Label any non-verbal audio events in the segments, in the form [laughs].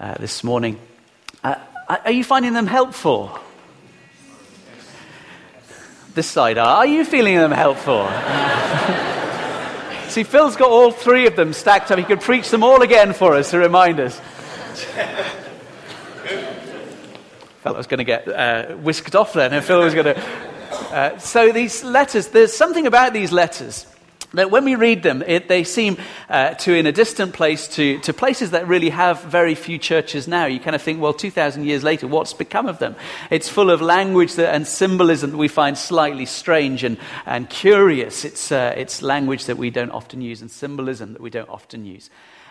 uh, this morning. Uh, are you finding them helpful? This side, are you feeling them helpful? [laughs] See, Phil's got all three of them stacked up. He could preach them all again for us to remind us. Felt I was going to get uh, whisked off then, and Phil was going to. Uh, so, these letters, there's something about these letters that when we read them, it, they seem uh, to, in a distant place, to, to places that really have very few churches now. You kind of think, well, 2,000 years later, what's become of them? It's full of language that, and symbolism that we find slightly strange and, and curious. It's, uh, it's language that we don't often use and symbolism that we don't often use.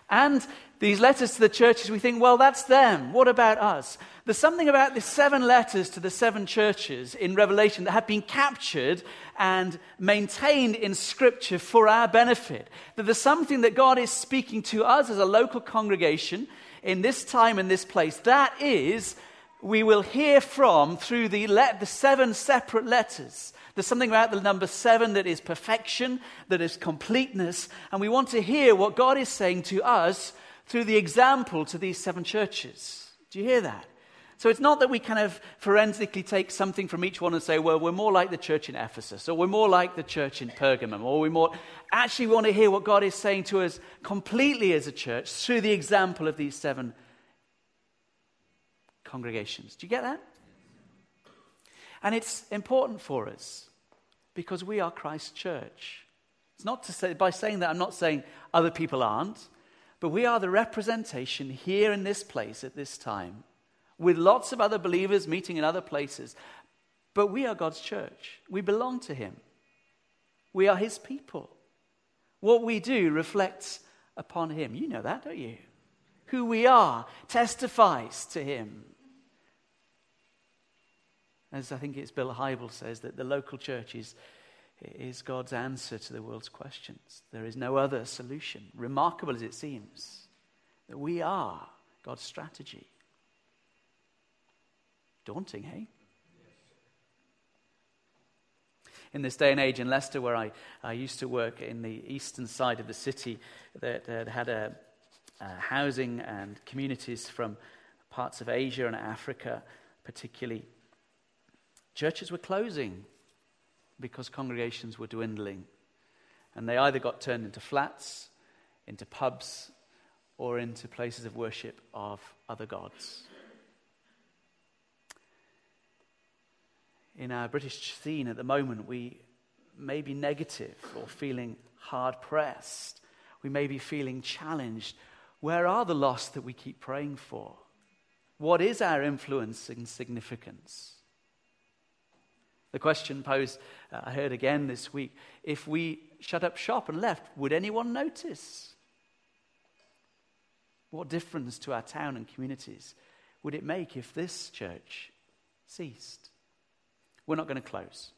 And these letters to the churches, we think, well, that's them. What about us? There's something about the seven letters to the seven churches in Revelation that have been captured and maintained in Scripture for our benefit. That there's something that God is speaking to us as a local congregation in this time and this place. That is, we will hear from through the, the seven separate letters. There's something about the number seven that is perfection, that is completeness, and we want to hear what God is saying to us through the example to these seven churches. Do you hear that? So it's not that we kind of forensically take something from each one and say, well, we're more like the church in Ephesus, or we're more like the church in Pergamum, or we're more. Actually, we want to hear what God is saying to us completely as a church through the example of these seven congregations. Do you get that? And it's important for us because we are Christ's church. It's not to say, by saying that, I'm not saying other people aren't. But we are the representation here in this place at this time, with lots of other believers meeting in other places. But we are God's church. We belong to Him. We are His people. What we do reflects upon Him. You know that, don't you? Who we are testifies to Him. As I think it's Bill Hybels says, that the local church is is God's answer to the world's questions. There is no other solution, remarkable as it seems, that we are God's strategy. Daunting, hey? in this day and age in Leicester, where I, I used to work in the eastern side of the city, that, uh, that had a, a, housing and communities from parts of Asia and Africa, particularly. Churches were closing because congregations were dwindling. And they either got turned into flats, into pubs, or into places of worship of other gods. In our British scene at the moment, we may be negative or feeling hard pressed. We may be feeling challenged. Where are the lost that we keep praying for? What is our influence and significance? The question posed, uh, I heard again this week if we shut up shop and left, would anyone notice? What difference to our town and communities would it make if this church ceased? We're not going to close.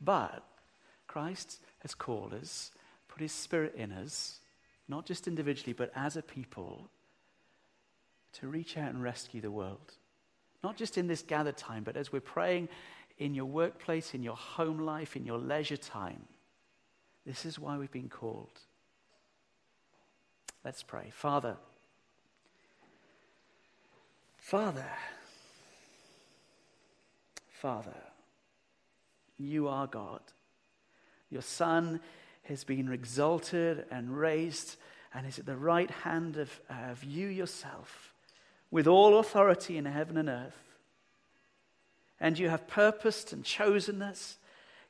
But Christ has called us, put his spirit in us, not just individually, but as a people, to reach out and rescue the world. Not just in this gathered time, but as we're praying in your workplace, in your home life, in your leisure time. This is why we've been called. Let's pray. Father, Father, Father, you are God. Your Son has been exalted and raised and is at the right hand of, of you yourself with all authority in heaven and earth. And you have purposed and chosen us.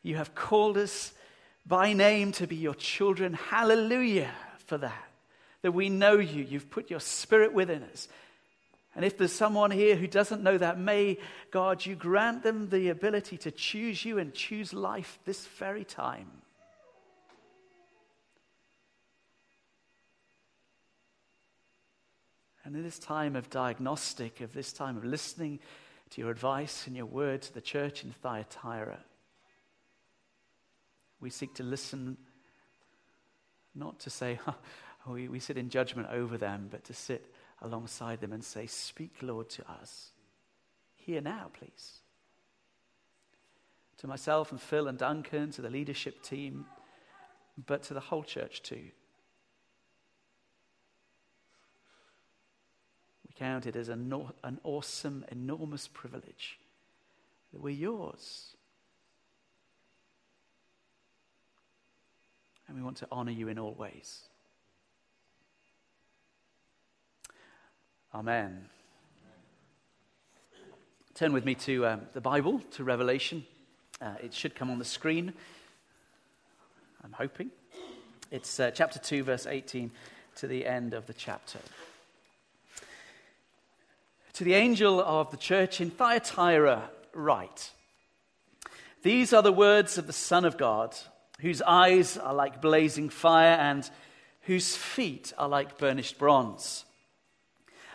You have called us by name to be your children. Hallelujah for that. That we know you. You've put your spirit within us. And if there's someone here who doesn't know that, may God, you grant them the ability to choose you and choose life this very time. And in this time of diagnostic, of this time of listening to your advice and your word to the church in Thyatira, we seek to listen, not to say, [laughs] we, we sit in judgment over them, but to sit alongside them and say, Speak, Lord, to us. Here now, please. To myself and Phil and Duncan, to the leadership team, but to the whole church too. We count it as an, an awesome, enormous privilege that we're yours. And we want to honor you in all ways. Amen. Turn with me to um, the Bible, to Revelation. Uh, it should come on the screen. I'm hoping. It's uh, chapter 2, verse 18 to the end of the chapter. To the angel of the church in Thyatira, write These are the words of the Son of God, whose eyes are like blazing fire and whose feet are like burnished bronze.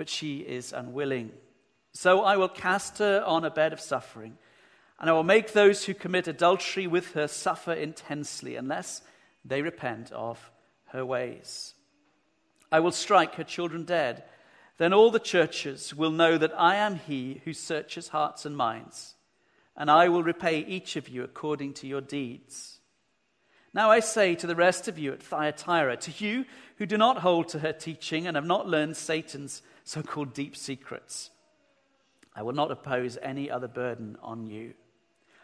but she is unwilling. So I will cast her on a bed of suffering, and I will make those who commit adultery with her suffer intensely unless they repent of her ways. I will strike her children dead. Then all the churches will know that I am he who searches hearts and minds, and I will repay each of you according to your deeds. Now I say to the rest of you at Thyatira, to you who do not hold to her teaching and have not learned Satan's so called deep secrets. I will not oppose any other burden on you.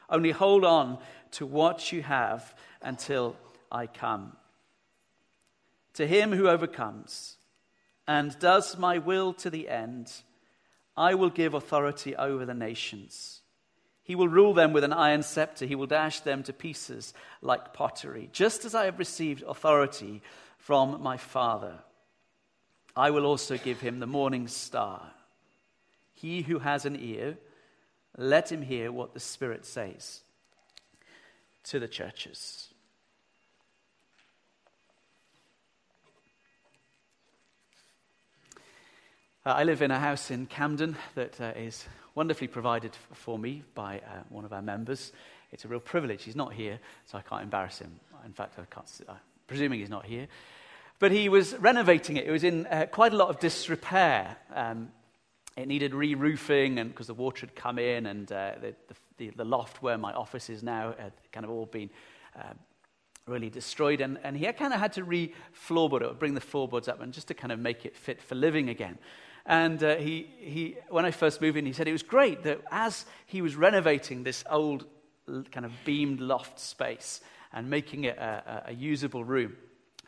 Only hold on to what you have until I come. To him who overcomes and does my will to the end, I will give authority over the nations. He will rule them with an iron scepter. He will dash them to pieces like pottery, just as I have received authority from my Father. I will also give him the morning star. He who has an ear, let him hear what the Spirit says to the churches. Uh, I live in a house in Camden that uh, is wonderfully provided for me by uh, one of our members. It's a real privilege. He's not here, so I can't embarrass him. In fact, I can't, uh, presuming he's not here. But he was renovating it. It was in uh, quite a lot of disrepair. Um, it needed re roofing because the water had come in, and uh, the, the, the, loft where my office is now had kind of all been uh, really destroyed. And, and he kind of had to re floorboard it, bring the floorboards up, and just to kind of make it fit for living again. And uh, he, he, when I first moved in, he said it was great that as he was renovating this old kind of beamed loft space and making it a, a, a usable room,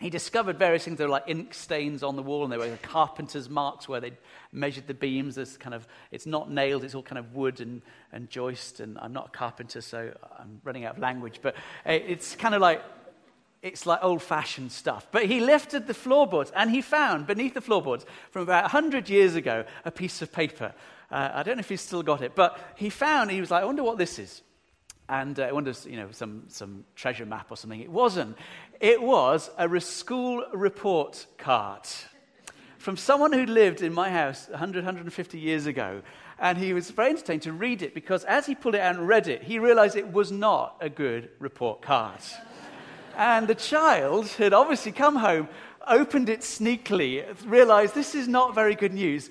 he discovered various things. There were like ink stains on the wall, and there were carpenter's marks where they'd measured the beams. There's kind of, it's not nailed, it's all kind of wood and, and joist. And I'm not a carpenter, so I'm running out of language. But it's kind of like, it's like old fashioned stuff. But he lifted the floorboards, and he found beneath the floorboards from about 100 years ago a piece of paper. Uh, I don't know if he's still got it, but he found, he was like, I wonder what this is and uh, I wonder, you know, some, some treasure map or something. It wasn't. It was a school report card from someone who lived in my house 100, 150 years ago. And he was very entertained to read it because as he pulled it out and read it, he realized it was not a good report card. and the child had obviously come home, opened it sneakily, realized this is not very good news,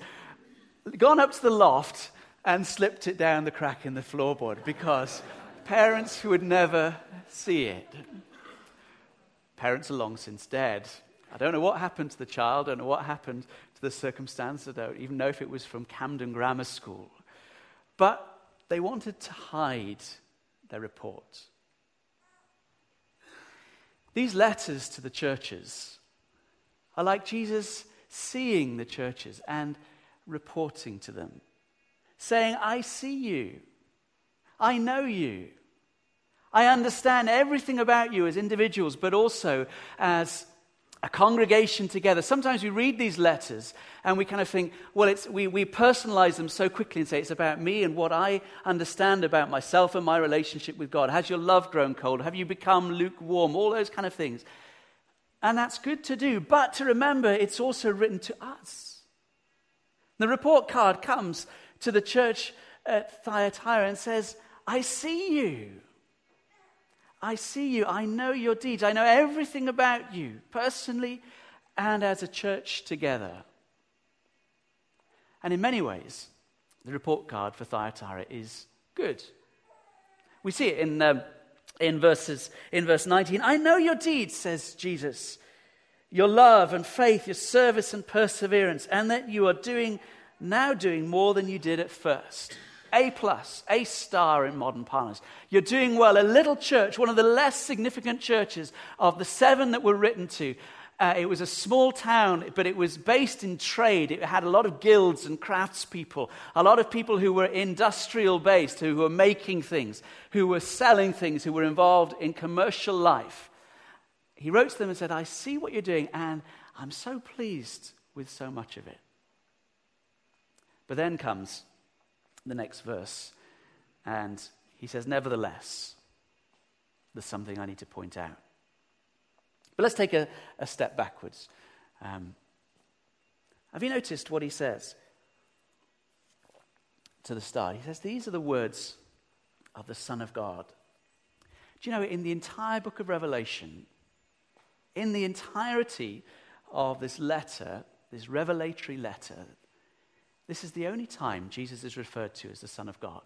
gone up to the loft and slipped it down the crack in the floorboard because parents who would never see it. Parents are long since dead. I don't know what happened to the child. I don't know what happened to the circumstance. I don't even know if it was from Camden Grammar School. But they wanted to hide their report. These letters to the churches are like Jesus seeing the churches and reporting to them, saying, I see you. I know you. I understand everything about you as individuals, but also as a congregation together. Sometimes we read these letters and we kind of think, well, it's, we, we personalize them so quickly and say it's about me and what I understand about myself and my relationship with God. Has your love grown cold? Have you become lukewarm? All those kind of things. And that's good to do, but to remember it's also written to us. The report card comes to the church at Thyatira and says, I see you. I see you. I know your deeds. I know everything about you, personally and as a church together. And in many ways, the report card for Thyatira is good. We see it in, um, in, verses, in verse 19. I know your deeds, says Jesus, your love and faith, your service and perseverance, and that you are doing, now doing more than you did at first. A plus, A star in modern parlance. You're doing well. A little church, one of the less significant churches of the seven that were written to, uh, it was a small town, but it was based in trade. It had a lot of guilds and craftspeople, a lot of people who were industrial based, who were making things, who were selling things, who were involved in commercial life. He wrote to them and said, I see what you're doing, and I'm so pleased with so much of it. But then comes the next verse, and he says, Nevertheless, there's something I need to point out. But let's take a, a step backwards. Um, have you noticed what he says to the start? He says, These are the words of the Son of God. Do you know, in the entire book of Revelation, in the entirety of this letter, this revelatory letter, this is the only time Jesus is referred to as the Son of God.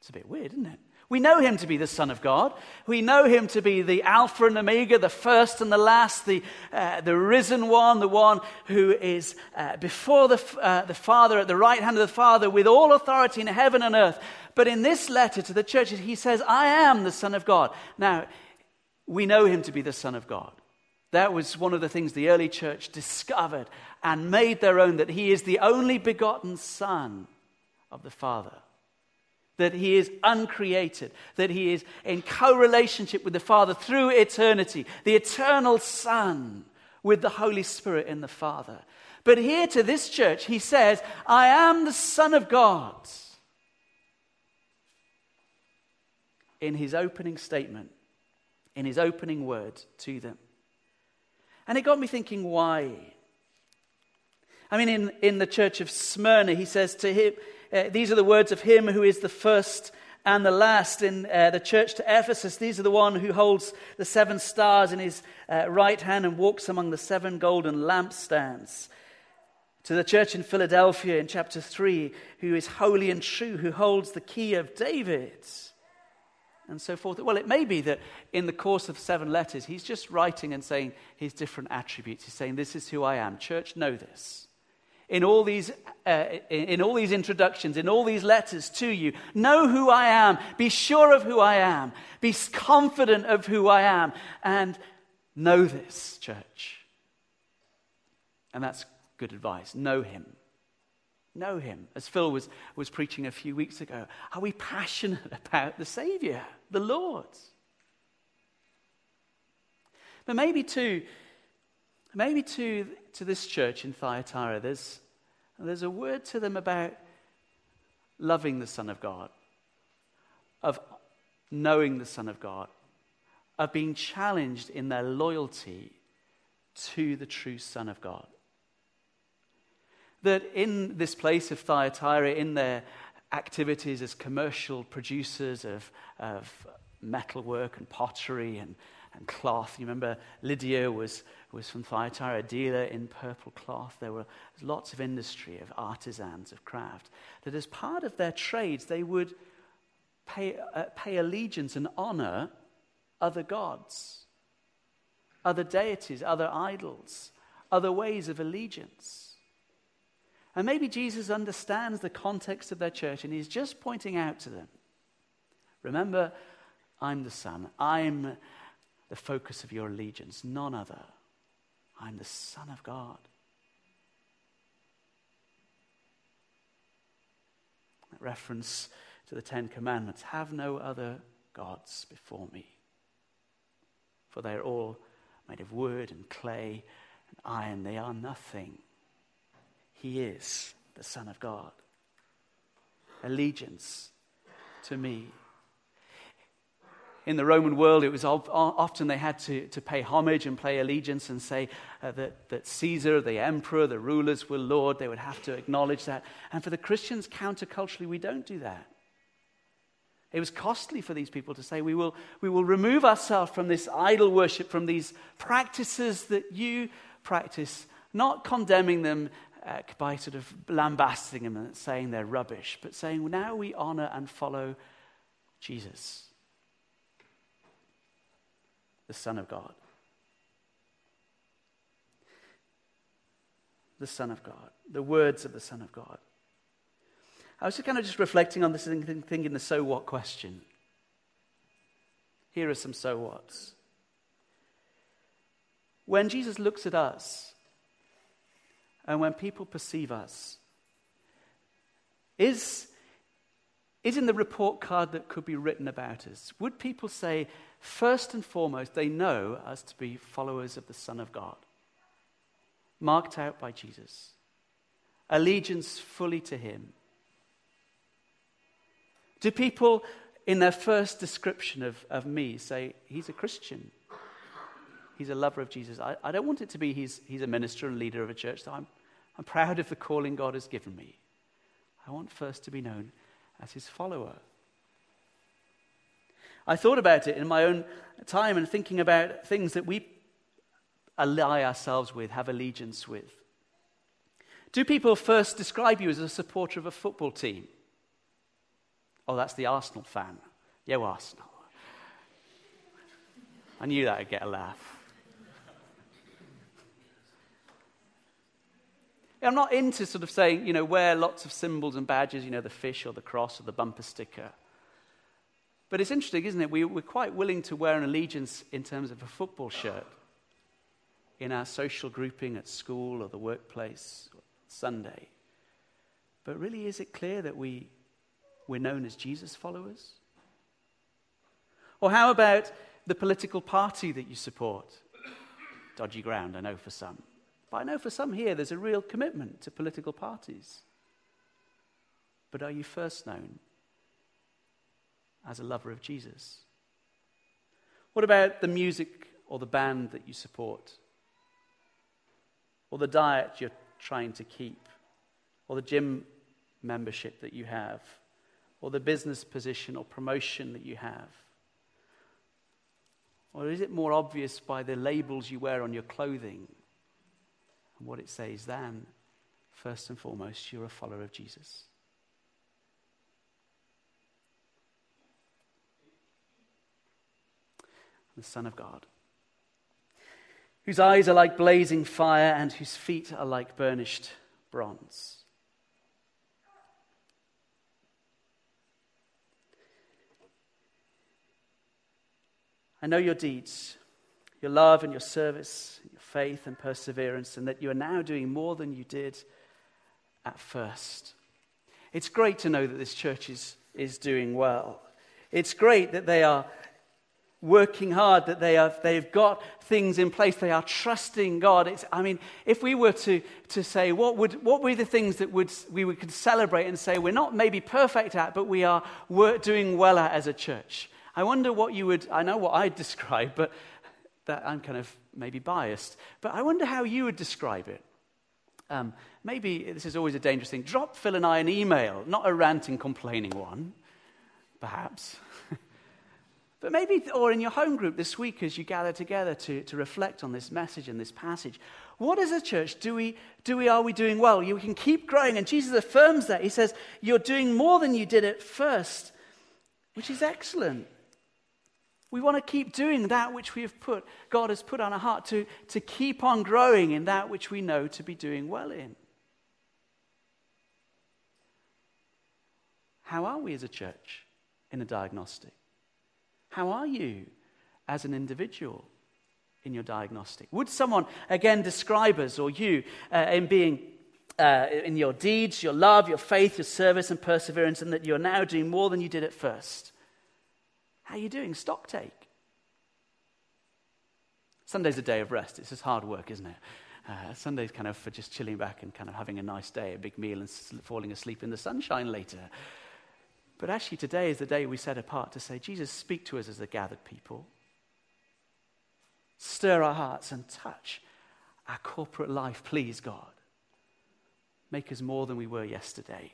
It's a bit weird, isn't it? We know him to be the Son of God. We know him to be the Alpha and Omega, the first and the last, the, uh, the risen one, the one who is uh, before the, uh, the Father, at the right hand of the Father, with all authority in heaven and earth. But in this letter to the churches, he says, I am the Son of God. Now, we know him to be the Son of God. That was one of the things the early church discovered and made their own that he is the only begotten Son of the Father that he is uncreated, that he is in co relationship with the Father through eternity, the eternal Son with the Holy Spirit in the Father. But here to this church, he says, I am the Son of God. In his opening statement, in his opening word to them. And it got me thinking, why? I mean, in, in the church of Smyrna, he says to him, uh, these are the words of him who is the first and the last in uh, the church to Ephesus. These are the one who holds the seven stars in his uh, right hand and walks among the seven golden lampstands. To the church in Philadelphia in chapter 3, who is holy and true, who holds the key of David, and so forth. Well, it may be that in the course of seven letters, he's just writing and saying his different attributes. He's saying, This is who I am. Church, know this in all these, uh, in all these introductions, in all these letters to you. Know who I am. Be sure of who I am. Be confident of who I am. And know this, church. And that's good advice. Know him. Know him. As Phil was, was preaching a few weeks ago, are we passionate about the Savior, the Lord? But maybe too, maybe to, to this church in Thyatira, there's, there's a word to them about loving the Son of God, of knowing the Son of God, of being challenged in their loyalty to the true Son of God. That in this place of Thyatira, in their activities as commercial producers of, of metalwork and pottery and, and cloth. You remember Lydia was, was from Thyatira, a dealer in purple cloth. There were lots of industry, of artisans, of craft. That as part of their trades, they would pay, uh, pay allegiance and honor other gods, other deities, other idols, other ways of allegiance. And maybe Jesus understands the context of their church and he's just pointing out to them remember, I'm the Son. I'm the focus of your allegiance, none other. I'm the Son of God. That reference to the Ten Commandments have no other gods before me. For they are all made of wood and clay and iron. They are nothing. He is the Son of God. Allegiance to me in the Roman world, it was often they had to, to pay homage and pay allegiance and say uh, that, that Caesar, the emperor, the rulers were Lord. They would have to acknowledge that. And for the Christians, counterculturally, we don't do that. It was costly for these people to say, we will, we will remove ourselves from this idol worship, from these practices that you practice, not condemning them uh, by sort of lambasting them and saying they're rubbish, but saying, now we honor and follow Jesus the Son of God. The Son of God, the words of the Son of God. I was just kind of just reflecting on this and thinking the so what question. Here are some so whats. When Jesus looks at us and when people perceive us, is, is in the report card that could be written about us, would people say, First and foremost, they know us to be followers of the Son of God, marked out by Jesus, allegiance fully to Him. Do people, in their first description of, of me, say, He's a Christian? He's a lover of Jesus. I, I don't want it to be he's, he's a minister and leader of a church. So I'm, I'm proud of the calling God has given me. I want first to be known as his follower. I thought about it in my own time and thinking about things that we ally ourselves with, have allegiance with. Do people first describe you as a supporter of a football team? Oh, that's the Arsenal fan. Yo, Arsenal. I knew that would get a laugh. I'm not into sort of saying, you know, wear lots of symbols and badges, you know, the fish or the cross or the bumper sticker. But it's interesting, isn't it? We, we're quite willing to wear an allegiance in terms of a football shirt in our social grouping at school or the workplace, or Sunday. But really, is it clear that we, we're known as Jesus followers? Or how about the political party that you support? Dodgy ground, I know for some. But I know for some here there's a real commitment to political parties. But are you first known as a lover of Jesus? What about the music or the band that you support? Or the diet you're trying to keep? Or the gym membership that you have? Or the business position or promotion that you have? Or is it more obvious by the labels you wear on your clothing and what it says then, first and foremost, you're a follower of Jesus? the Son of God, whose eyes are like blazing fire and whose feet are like burnished bronze. I know your deeds, your love and your service, your faith and perseverance, and that you are now doing more than you did at first. It's great to know that this church is, is doing well. It's great that they are working hard, that they have, they've got things in place, they are trusting God. It's, I mean, if we were to, to say, what would, what be the things that would, we would, could celebrate and say, we're not maybe perfect at, but we are doing well at as a church? I wonder what you would, I know what I'd [laughs] describe, but that I'm kind of maybe biased, but I wonder how you would describe it. Um, maybe this is always a dangerous thing. Drop Phil and I an email, not a ranting, complaining one, perhaps. [laughs] But maybe, or in your home group this week as you gather together to, to reflect on this message and this passage, what as a church do we, do we, are we doing well? You can keep growing. And Jesus affirms that. He says, You're doing more than you did at first, which is excellent. We want to keep doing that which we have put, God has put on our heart to, to keep on growing in that which we know to be doing well in. How are we as a church in a diagnostic? How are you as an individual in your diagnostic? Would someone, again, describe us or you uh, in being uh, in your deeds, your love, your faith, your service, and perseverance, and that you're now doing more than you did at first? How are you doing? Stock take. Sunday's a day of rest. It's just hard work, isn't it? Uh, Sunday's kind of for just chilling back and kind of having a nice day, a big meal, and falling asleep in the sunshine later. But actually, today is the day we set apart to say, Jesus, speak to us as a gathered people. Stir our hearts and touch our corporate life, please, God. Make us more than we were yesterday.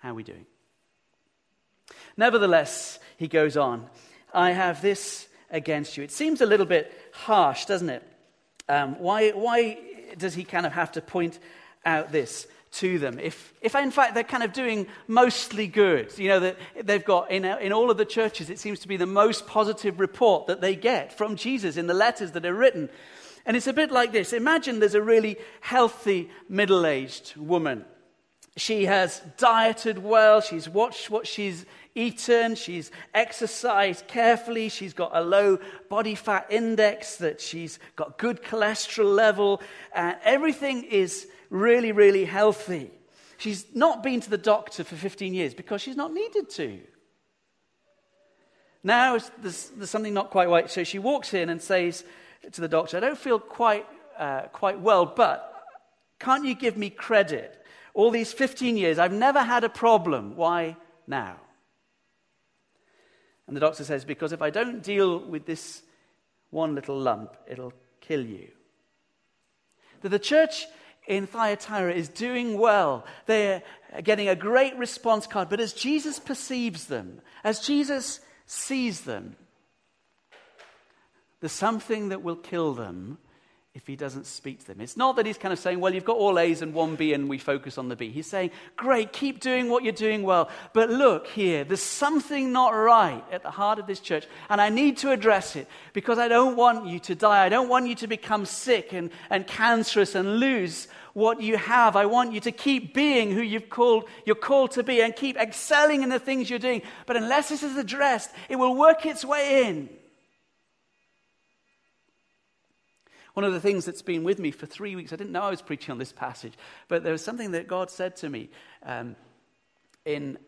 How are we doing? Nevertheless, he goes on, I have this against you. It seems a little bit harsh, doesn't it? Um, why, why does he kind of have to point out this to them? If, if in fact they're kind of doing mostly good, you know, that they've got in, in all of the churches, it seems to be the most positive report that they get from Jesus in the letters that are written. And it's a bit like this Imagine there's a really healthy middle aged woman. She has dieted well, she's watched what she's eaten, she's exercised carefully, she's got a low body fat index, that she's got good cholesterol level, and everything is really, really healthy. She's not been to the doctor for 15 years because she's not needed to. Now there's, there's something not quite right. So she walks in and says to the doctor, I don't feel quite, uh, quite well, but can't you give me credit? All these 15 years, I've never had a problem. Why now? And the doctor says, Because if I don't deal with this one little lump, it'll kill you. That the church in Thyatira is doing well. They're getting a great response card. But as Jesus perceives them, as Jesus sees them, there's something that will kill them if he doesn't speak to them. It's not that he's kind of saying, well, you've got all A's and one B and we focus on the B. He's saying, great, keep doing what you're doing well. But look here, there's something not right at the heart of this church, and I need to address it because I don't want you to die. I don't want you to become sick and, and cancerous and lose what you have. I want you to keep being who you've called, you're called to be and keep excelling in the things you're doing. But unless this is addressed, it will work its way in. One of the things that's been with me for three weeks, I didn't know I was preaching on this passage, but there was something that God said to me um, in,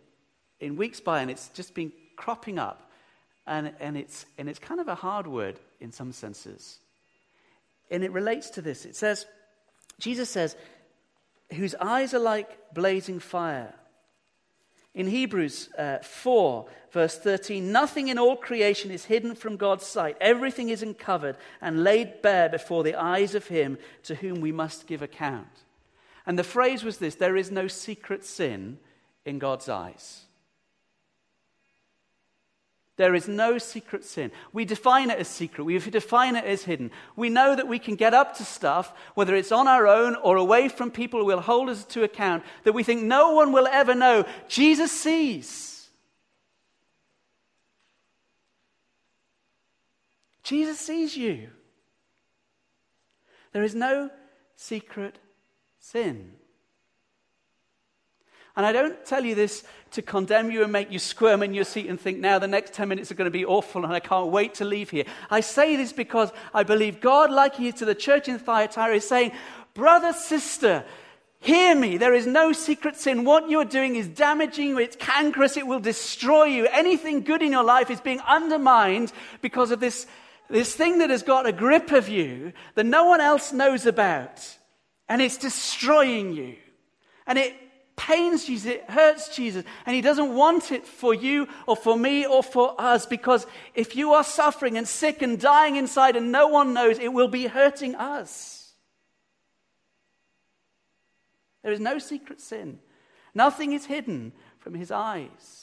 in weeks by, and it's just been cropping up. And, and, it's, and it's kind of a hard word in some senses. And it relates to this. It says, Jesus says, whose eyes are like blazing fire in Hebrews uh, 4, verse 13, nothing in all creation is hidden from God's sight. Everything is uncovered and laid bare before the eyes of Him to whom we must give account. And the phrase was this there is no secret sin in God's eyes. There is no secret sin. We define it as secret. We define it as hidden. We know that we can get up to stuff, whether it's on our own or away from people who will hold us to account, that we think no one will ever know. Jesus sees. Jesus sees you. There is no secret sin. And I don't tell you this to condemn you and make you squirm in your seat and think, now the next 10 minutes are going to be awful and I can't wait to leave here. I say this because I believe God, like He is to the church in Thyatira, is saying, brother, sister, Hear me. There is no secret sin. What you're doing is damaging you. It's cankerous. It will destroy you. Anything good in your life is being undermined because of this, this thing that has got a grip of you that no one else knows about. And it's destroying you. And it pains Jesus, it hurts Jesus, and He doesn't want it for you or for me or for us because if you are suffering and sick and dying inside and no one knows, it will be hurting us. There is no secret sin, nothing is hidden from His eyes.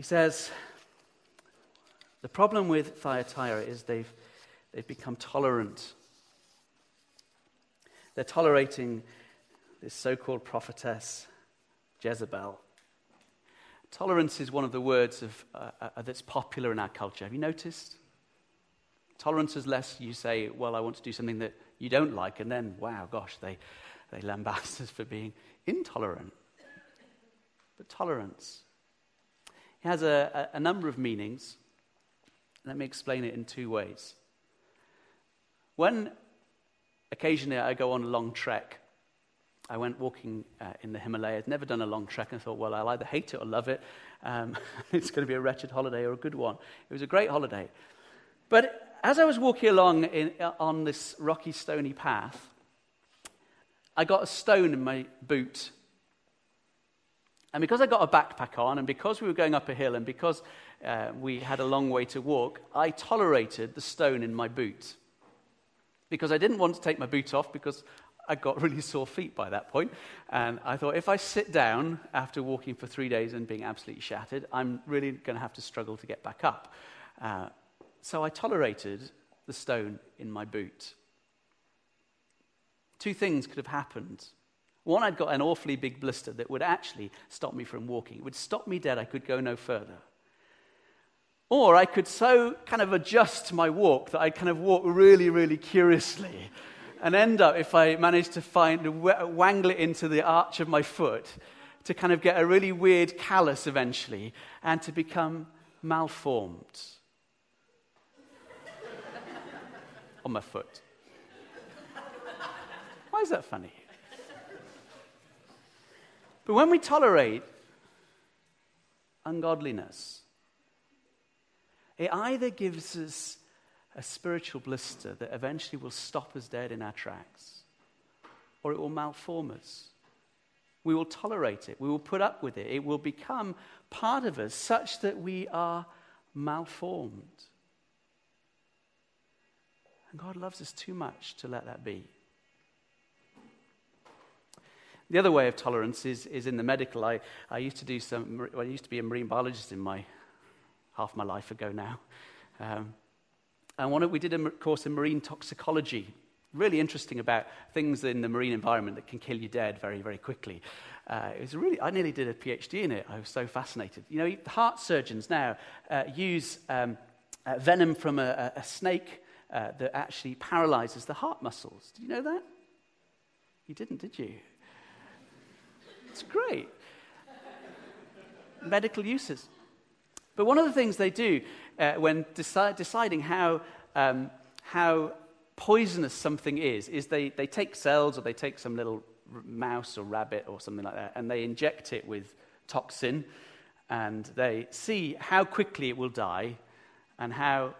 He says, the problem with Thyatira is they've, they've become tolerant. They're tolerating this so called prophetess, Jezebel. Tolerance is one of the words of, uh, uh, that's popular in our culture. Have you noticed? Tolerance is less you say, well, I want to do something that you don't like, and then, wow, gosh, they, they lambast us for being intolerant. But tolerance. It has a, a, a number of meanings. Let me explain it in two ways. When occasionally I go on a long trek, I went walking uh, in the Himalayas, never done a long trek, and thought, well, I'll either hate it or love it. Um, [laughs] it's going to be a wretched holiday or a good one. It was a great holiday. But as I was walking along in, uh, on this rocky, stony path, I got a stone in my boot. And because I got a backpack on, and because we were going up a hill, and because uh, we had a long way to walk, I tolerated the stone in my boot. Because I didn't want to take my boot off, because I got [laughs] really sore feet by that point. And I thought, if I sit down after walking for three days and being absolutely shattered, I'm really going to have to struggle to get back up. Uh, so I tolerated the stone in my boot. Two things could have happened. One, I'd got an awfully big blister that would actually stop me from walking. It would stop me dead. I could go no further. Or I could so kind of adjust my walk that I'd kind of walk really, really curiously and end up, if I manage to find, wangle it into the arch of my foot, to kind of get a really weird callus eventually and to become malformed [laughs] on my foot. Why is that funny? But when we tolerate ungodliness, it either gives us a spiritual blister that eventually will stop us dead in our tracks, or it will malform us. We will tolerate it. We will put up with it. It will become part of us such that we are malformed. And God loves us too much to let that be. The other way of tolerance is, is in the medical. I, I used to do some, I used to be a marine biologist in my half my life ago now. Um, and one, we did a course in marine toxicology, really interesting about things in the marine environment that can kill you dead very, very quickly. Uh, it was really, I nearly did a PhD in it. I was so fascinated. You know, heart surgeons now uh, use um, uh, venom from a, a snake uh, that actually paralyzes the heart muscles. Did you know that? You didn't, did you? It's great. Medical uses. But one of the things they do uh, when deci- deciding how, um, how poisonous something is, is they, they take cells or they take some little mouse or rabbit or something like that and they inject it with toxin and they see how quickly it will die and how,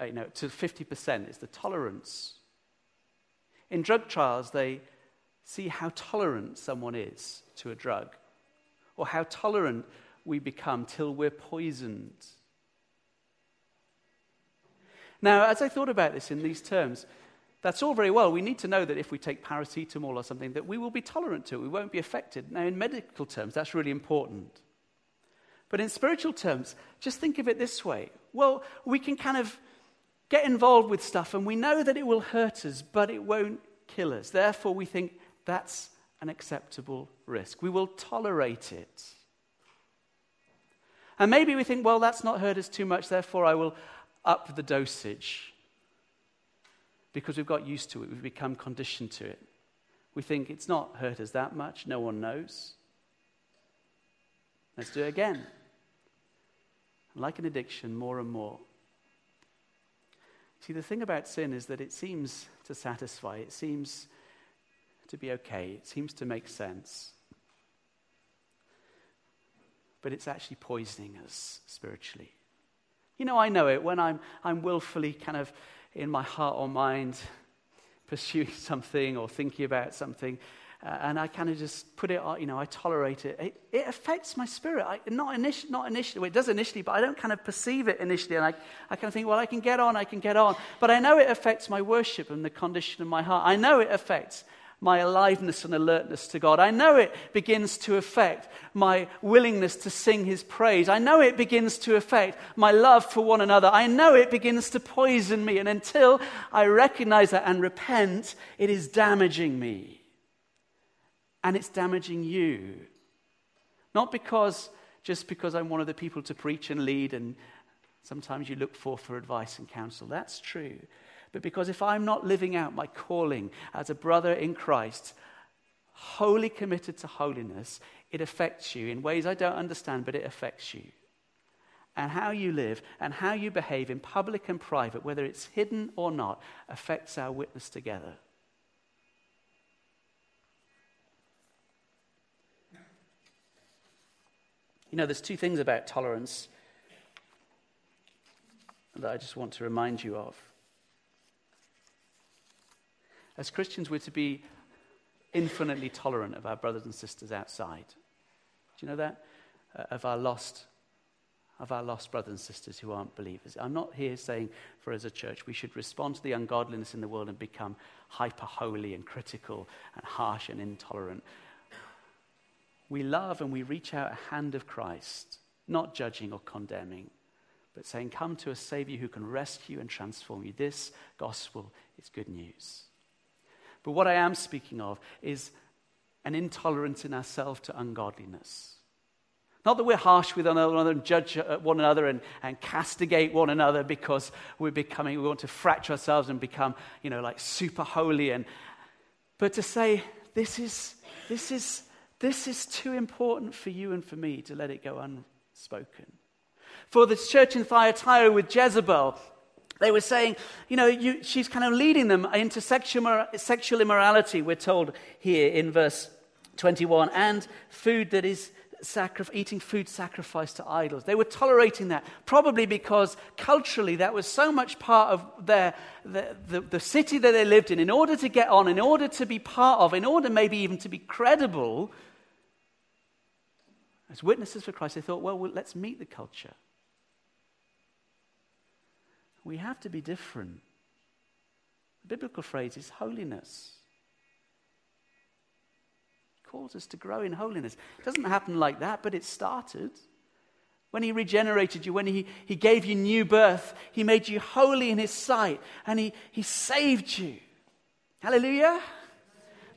uh, you know, to 50% is the tolerance. In drug trials, they see how tolerant someone is to a drug or how tolerant we become till we're poisoned now, as I thought about this in these terms, that's all very well. We need to know that if we take paracetamol or something, that we will be tolerant to it. We won't be affected. Now, in medical terms, that's really important. But in spiritual terms, just think of it this way. Well, we can kind of get involved with stuff and we know that it will hurt us, but it won't kill us. Therefore, we think that's an acceptable risk. We will tolerate it. And maybe we think, well, that's not hurt us too much, therefore I will, up the dosage because we've got used to it, we've become conditioned to it. We think it's not hurt us that much, no one knows. Let's do it again. Like an addiction, more and more. See, the thing about sin is that it seems to satisfy, it seems to be okay, it seems to make sense. But it's actually poisoning us spiritually. You know, I know it when I'm, I'm willfully kind of in my heart or mind [laughs] pursuing [laughs] something or thinking about something. Uh, and I kind of just put it, you know, I tolerate it. It, it affects my spirit. I, not, initi- not initially, well, it does initially, but I don't kind of perceive it initially. And I, I kind of think, well, I can get on, I can get on. But I know it affects my worship and the condition of my heart. I know it affects my aliveness and alertness to God. I know it begins to affect my willingness to sing his praise. I know it begins to affect my love for one another. I know it begins to poison me. And until I recognize that and repent, it is damaging me. And it's damaging you. Not because, just because I'm one of the people to preach and lead and sometimes you look for for advice and counsel. That's true but because if I'm not living out my calling as a brother in Christ, wholly committed to holiness, it affects you in ways I don't understand, but it affects you. And how you live and how you behave in public and private, whether it's hidden or not, affects our witness together. You know, there's two things about tolerance that I just want to remind you of. As Christians, we're to be infinitely tolerant of our brothers and sisters outside. Do you know that? Uh, of our lost of our lost brothers and sisters who aren't believers. I'm not here saying for as a church we should respond to the ungodliness in the world and become hyper holy and critical and harsh and intolerant. We love and we reach out a hand of Christ, not judging or condemning, but saying, Come to a Savior who can rescue and transform you. This gospel is good news. But what I am speaking of is an intolerance in ourselves to ungodliness. Not that we're harsh with one another and judge one another and, and castigate one another because we're becoming, we want to fracture ourselves and become, you know, like super holy. And, but to say, this is, this, is, this is too important for you and for me to let it go unspoken. For the church in Thyatira with Jezebel, they were saying, you know, you, she's kind of leading them into sexual, sexual immorality, we're told here in verse 21, and food that is sacri- eating food sacrificed to idols. They were tolerating that, probably because culturally that was so much part of their, the, the, the city that they lived in. In order to get on, in order to be part of, in order maybe even to be credible, as witnesses for Christ, they thought, well, well let's meet the culture. We have to be different. The biblical phrase is holiness calls us to grow in holiness. It doesn't happen like that, but it started. When he regenerated you, when he, he gave you new birth, he made you holy in his sight and he, he saved you. Hallelujah.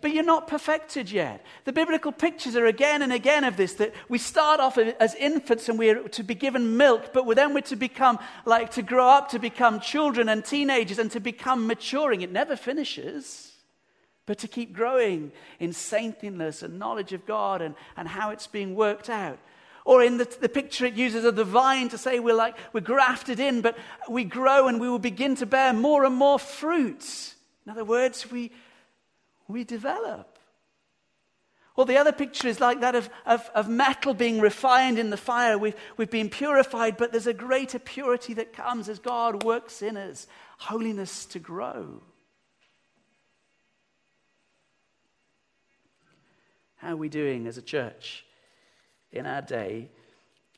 But you're not perfected yet. The biblical pictures are again and again of this that we start off as infants and we're to be given milk, but then we're to become like to grow up to become children and teenagers and to become maturing. It never finishes but to keep growing in saintliness and knowledge of God and, and how it's being worked out. Or in the, the picture it uses of the vine to say we're like, we're grafted in, but we grow and we will begin to bear more and more fruits. In other words, we, we develop. Or the other picture is like that of, of, of, metal being refined in the fire. We've, we've been purified, but there's a greater purity that comes as God works in us, holiness to grow. How are we doing as a church in our day,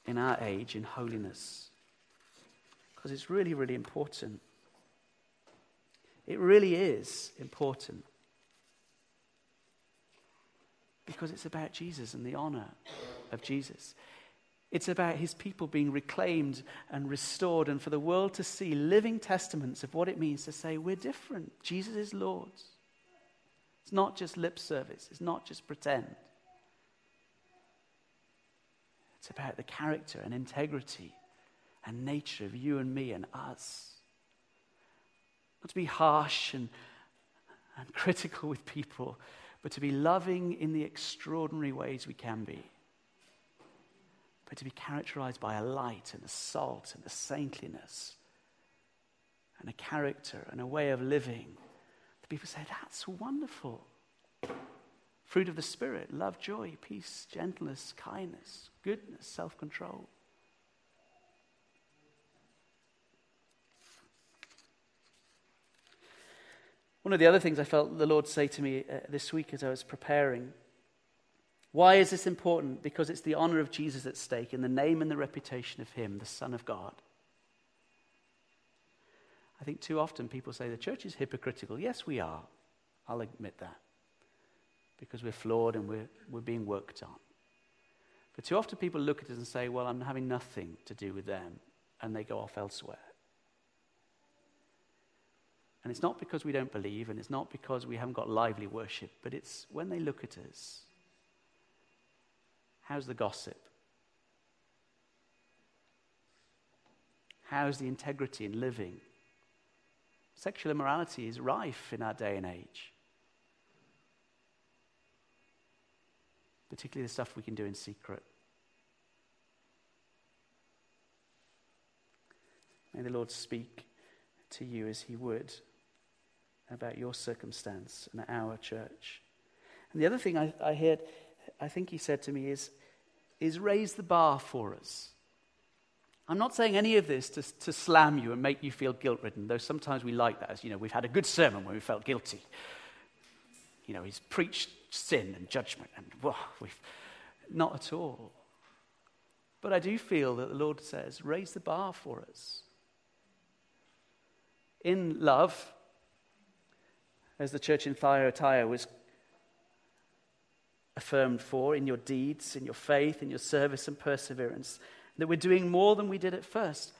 in our age, in holiness? Because it's really, really important. It really is important. Because it's about Jesus and the honor of Jesus. It's about his people being reclaimed and restored, and for the world to see living testaments of what it means to say, We're different. Jesus is Lord. It's not just lip service, it's not just pretend. It's about the character and integrity and nature of you and me and us. Not to be harsh and, and critical with people, but to be loving in the extraordinary ways we can be. But to be characterized by a light and a salt and a saintliness and a character and a way of living The people say, That's wonderful. Fruit of the Spirit love, joy, peace, gentleness, kindness, goodness, self control. One of the other things I felt the Lord say to me uh, this week as I was preparing why is this important? Because it's the honor of Jesus at stake in the name and the reputation of Him, the Son of God. I think too often people say the church is hypocritical. Yes, we are. I'll admit that. Because we're flawed and we're, we're being worked on. But too often people look at us and say, well, I'm having nothing to do with them. And they go off elsewhere. And it's not because we don't believe, and it's not because we haven't got lively worship, but it's when they look at us. How's the gossip? How's the integrity in living? Sexual immorality is rife in our day and age. Particularly the stuff we can do in secret. May the Lord speak to you as He would about your circumstance and our church. And the other thing I, I heard, I think He said to me is is raise the bar for us. I'm not saying any of this to, to slam you and make you feel guilt ridden, though sometimes we like that. As you know, we've had a good sermon when we felt guilty. You know, he's preached sin and judgment, and well, we've not at all. But I do feel that the Lord says, raise the bar for us. In love, as the church in Thyatira was affirmed for, in your deeds, in your faith, in your service and perseverance, that we're doing more than we did at first.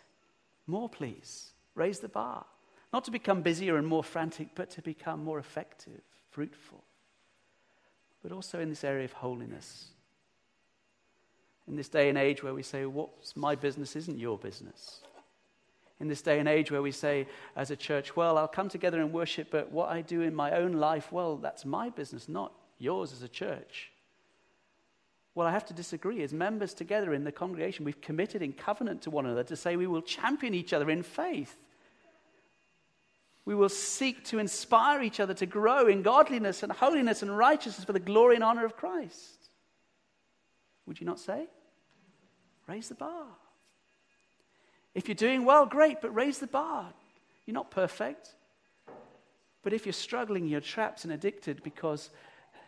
More, please. Raise the bar. Not to become busier and more frantic, but to become more effective, fruitful. But also in this area of holiness. In this day and age where we say, What's my business isn't your business. In this day and age where we say, as a church, Well, I'll come together and worship, but what I do in my own life, well, that's my business, not yours as a church. Well, I have to disagree. As members together in the congregation, we've committed in covenant to one another to say we will champion each other in faith. We will seek to inspire each other to grow in godliness and holiness and righteousness for the glory and honor of Christ. Would you not say? Raise the bar. If you're doing well, great, but raise the bar. You're not perfect. But if you're struggling, you're trapped and addicted because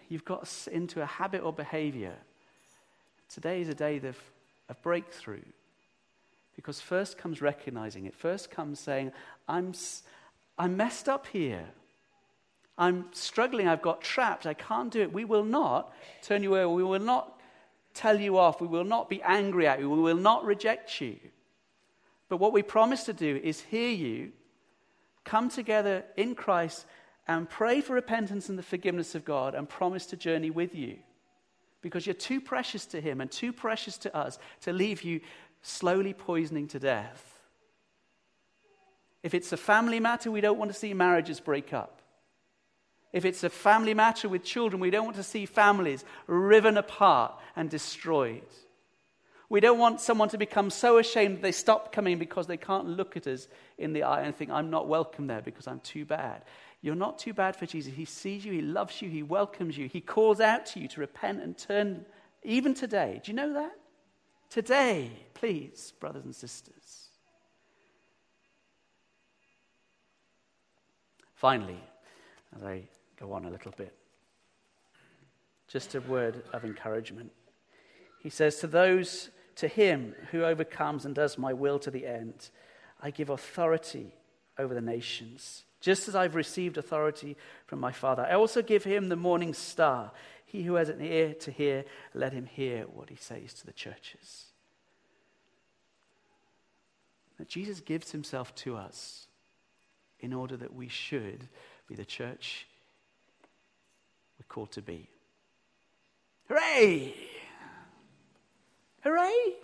you've got into a habit or behavior Today is a day of, of breakthrough. Because first comes recognizing it. First comes saying, I'm, I'm messed up here. I'm struggling. I've got trapped. I can't do it. We will not turn you away. We will not tell you off. We will not be angry at you. We will not reject you. But what we promise to do is hear you, come together in Christ, and pray for repentance and the forgiveness of God, and promise to journey with you because you're too precious to Him and too precious to us to leave you slowly poisoning to death. If it's a family matter, we don't want to see marriages break up. If it's a family matter with children, we don't want to see families riven apart and destroyed. We don't want someone to become so ashamed that they stop coming because they can't look at us in the eye and think, I'm not welcome there because I'm too bad. You're not too bad for Jesus. He sees you, He loves you, He welcomes you, He calls out to you to repent and turn even today. Do you know that? Today, please, brothers and sisters. Finally, as I go on a little bit, just a word of encouragement. He says, To those, to him who overcomes and does my will to the end, I give authority over the nations just as I've received authority from my Father. I also give him the morning star. He who has an ear to hear, let him hear what he says to the churches. That Jesus gives himself to us in order that we should be the church we're called to be. Hooray! Hooray!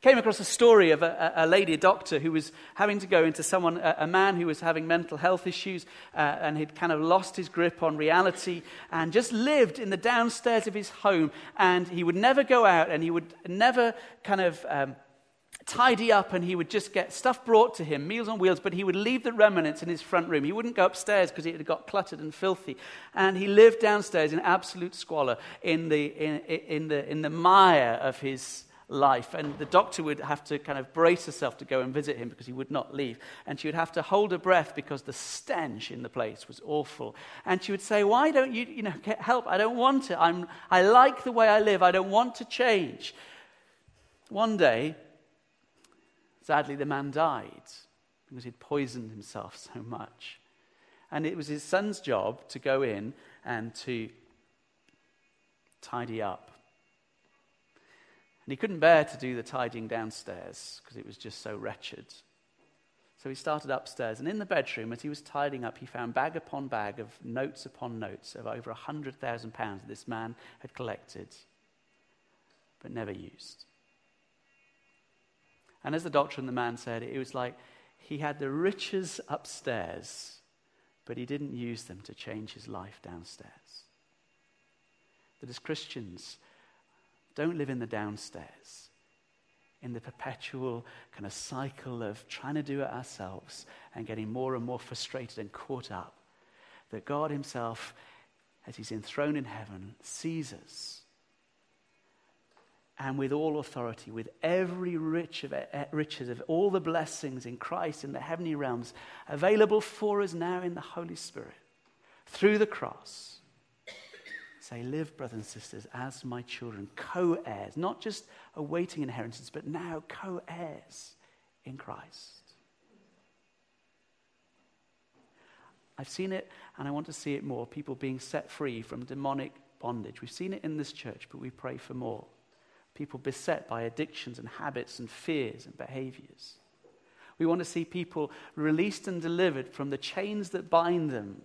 came across a story of a, a, lady, a doctor, who was having to go into someone, a, a man who was having mental health issues uh, and he'd kind of lost his grip on reality and just lived in the downstairs of his home. And he would never go out and he would never kind of. Um, tidy up and he would just get stuff brought to him, meals on wheels, but he would leave the remnants in his front room. He wouldn't go upstairs because it had got cluttered and filthy. And he lived downstairs in absolute squalor in the, in, in the, in the mire of his life. And the doctor would have to kind of brace herself to go and visit him because he would not leave. And she would have to hold her breath because the stench in the place was awful. And she would say, Why don't you, you know, get help? I don't want to. I'm, I like the way I live. I don't want to change. One day, sadly, the man died because he'd poisoned himself [laughs] so much. And it was his son's job to go in and to tidy up and he couldn't bear to do the tidying downstairs because it was just so wretched. So he started upstairs, and in the bedroom, as he was tidying up, he found bag upon bag of notes upon notes of over £100,000 that this man had collected but never used. And as the doctor and the man said, it was like he had the riches upstairs, but he didn't use them to change his life downstairs. That as Christians, don't live in the downstairs, in the perpetual kind of cycle of trying to do it ourselves and getting more and more frustrated and caught up. That God Himself, as He's enthroned in heaven, sees us, and with all authority, with every rich of, eh, riches of all the blessings in Christ in the heavenly realms available for us now in the Holy Spirit through the cross. Say, live, brothers and sisters, as my children, co heirs, not just awaiting inheritance, but now co heirs in Christ. I've seen it and I want to see it more. People being set free from demonic bondage. We've seen it in this church, but we pray for more. People beset by addictions and habits and fears and behaviors. We want to see people released and delivered from the chains that bind them.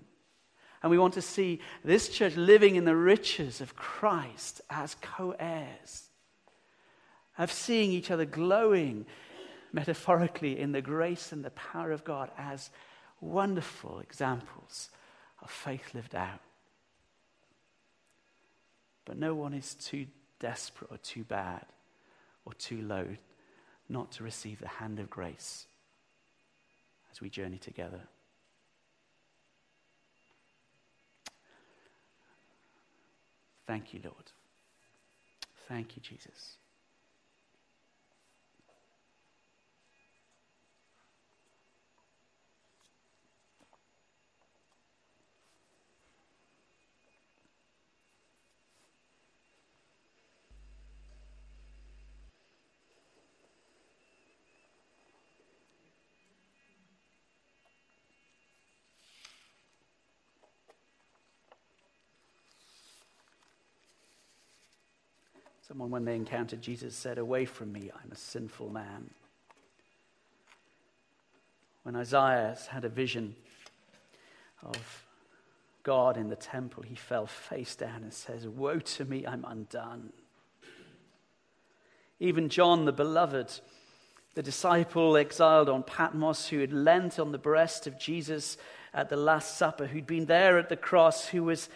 And we want to see this church living in the riches of Christ as co heirs, of seeing each other glowing metaphorically in the grace and the power of God as wonderful examples of faith lived out. But no one is too desperate or too bad or too low not to receive the hand of grace as we journey together. Thank you, Lord. Thank you, Jesus. Someone, when they encountered Jesus, said, Away from me, I'm a sinful man. When Isaiah had a vision of God in the temple, he fell face down and says, Woe to me, I'm undone. Even John, the beloved, the disciple exiled on Patmos who had leant on the breast of Jesus at the Last Supper, who'd been there at the cross, who was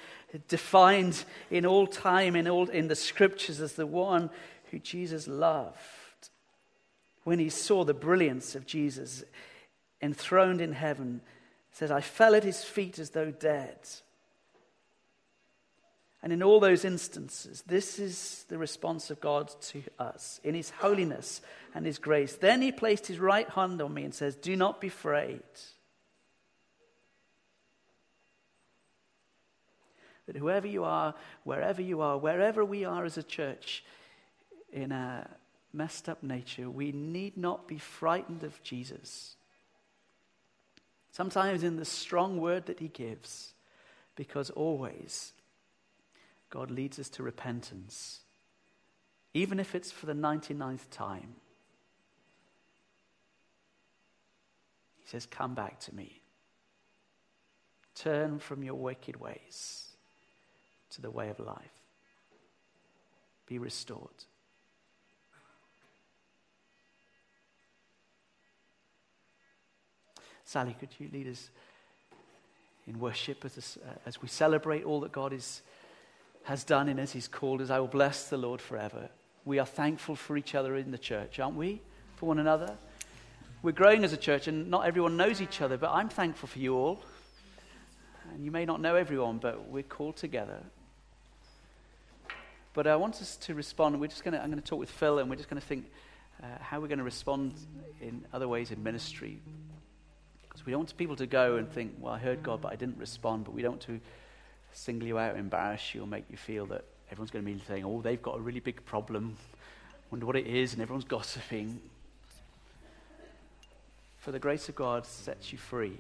defined in all time in, all, in the scriptures as the one who Jesus loved. When he saw the brilliance of Jesus enthroned in heaven, says, I fell at his feet as though dead. And in all those instances, this is the response of God to us in his holiness and his grace. Then he placed his right hand on me and says, Do not be afraid. That whoever you are, wherever you are, wherever we are as a church in a messed up nature, we need not be frightened of Jesus. Sometimes in the strong word that he gives, because always God leads us to repentance, even if it's for the 99th time. He says, Come back to me. Turn from your wicked ways to the way of life. Be restored. Sally, could you lead us in worship as, uh, as we celebrate all that God is, has done in us? He's called us. I will bless the Lord forever. We are thankful for each other in the church, aren't we? For one another. We're growing as a church, and not everyone knows each other, but I'm thankful for you all. And you may not know everyone, but we're called together but I want us to respond. We're just going to, I'm going to talk with Phil, and we're just going to think uh, how we're going to respond in other ways in ministry. Because we don't want people to go and think, well, I heard God, but I didn't respond. But we don't want to single you out, embarrass you, or make you feel that everyone's going to be saying, oh, they've got a really big problem. Wonder what it is, and everyone's [laughs] gossiping. For the grace of God sets you free.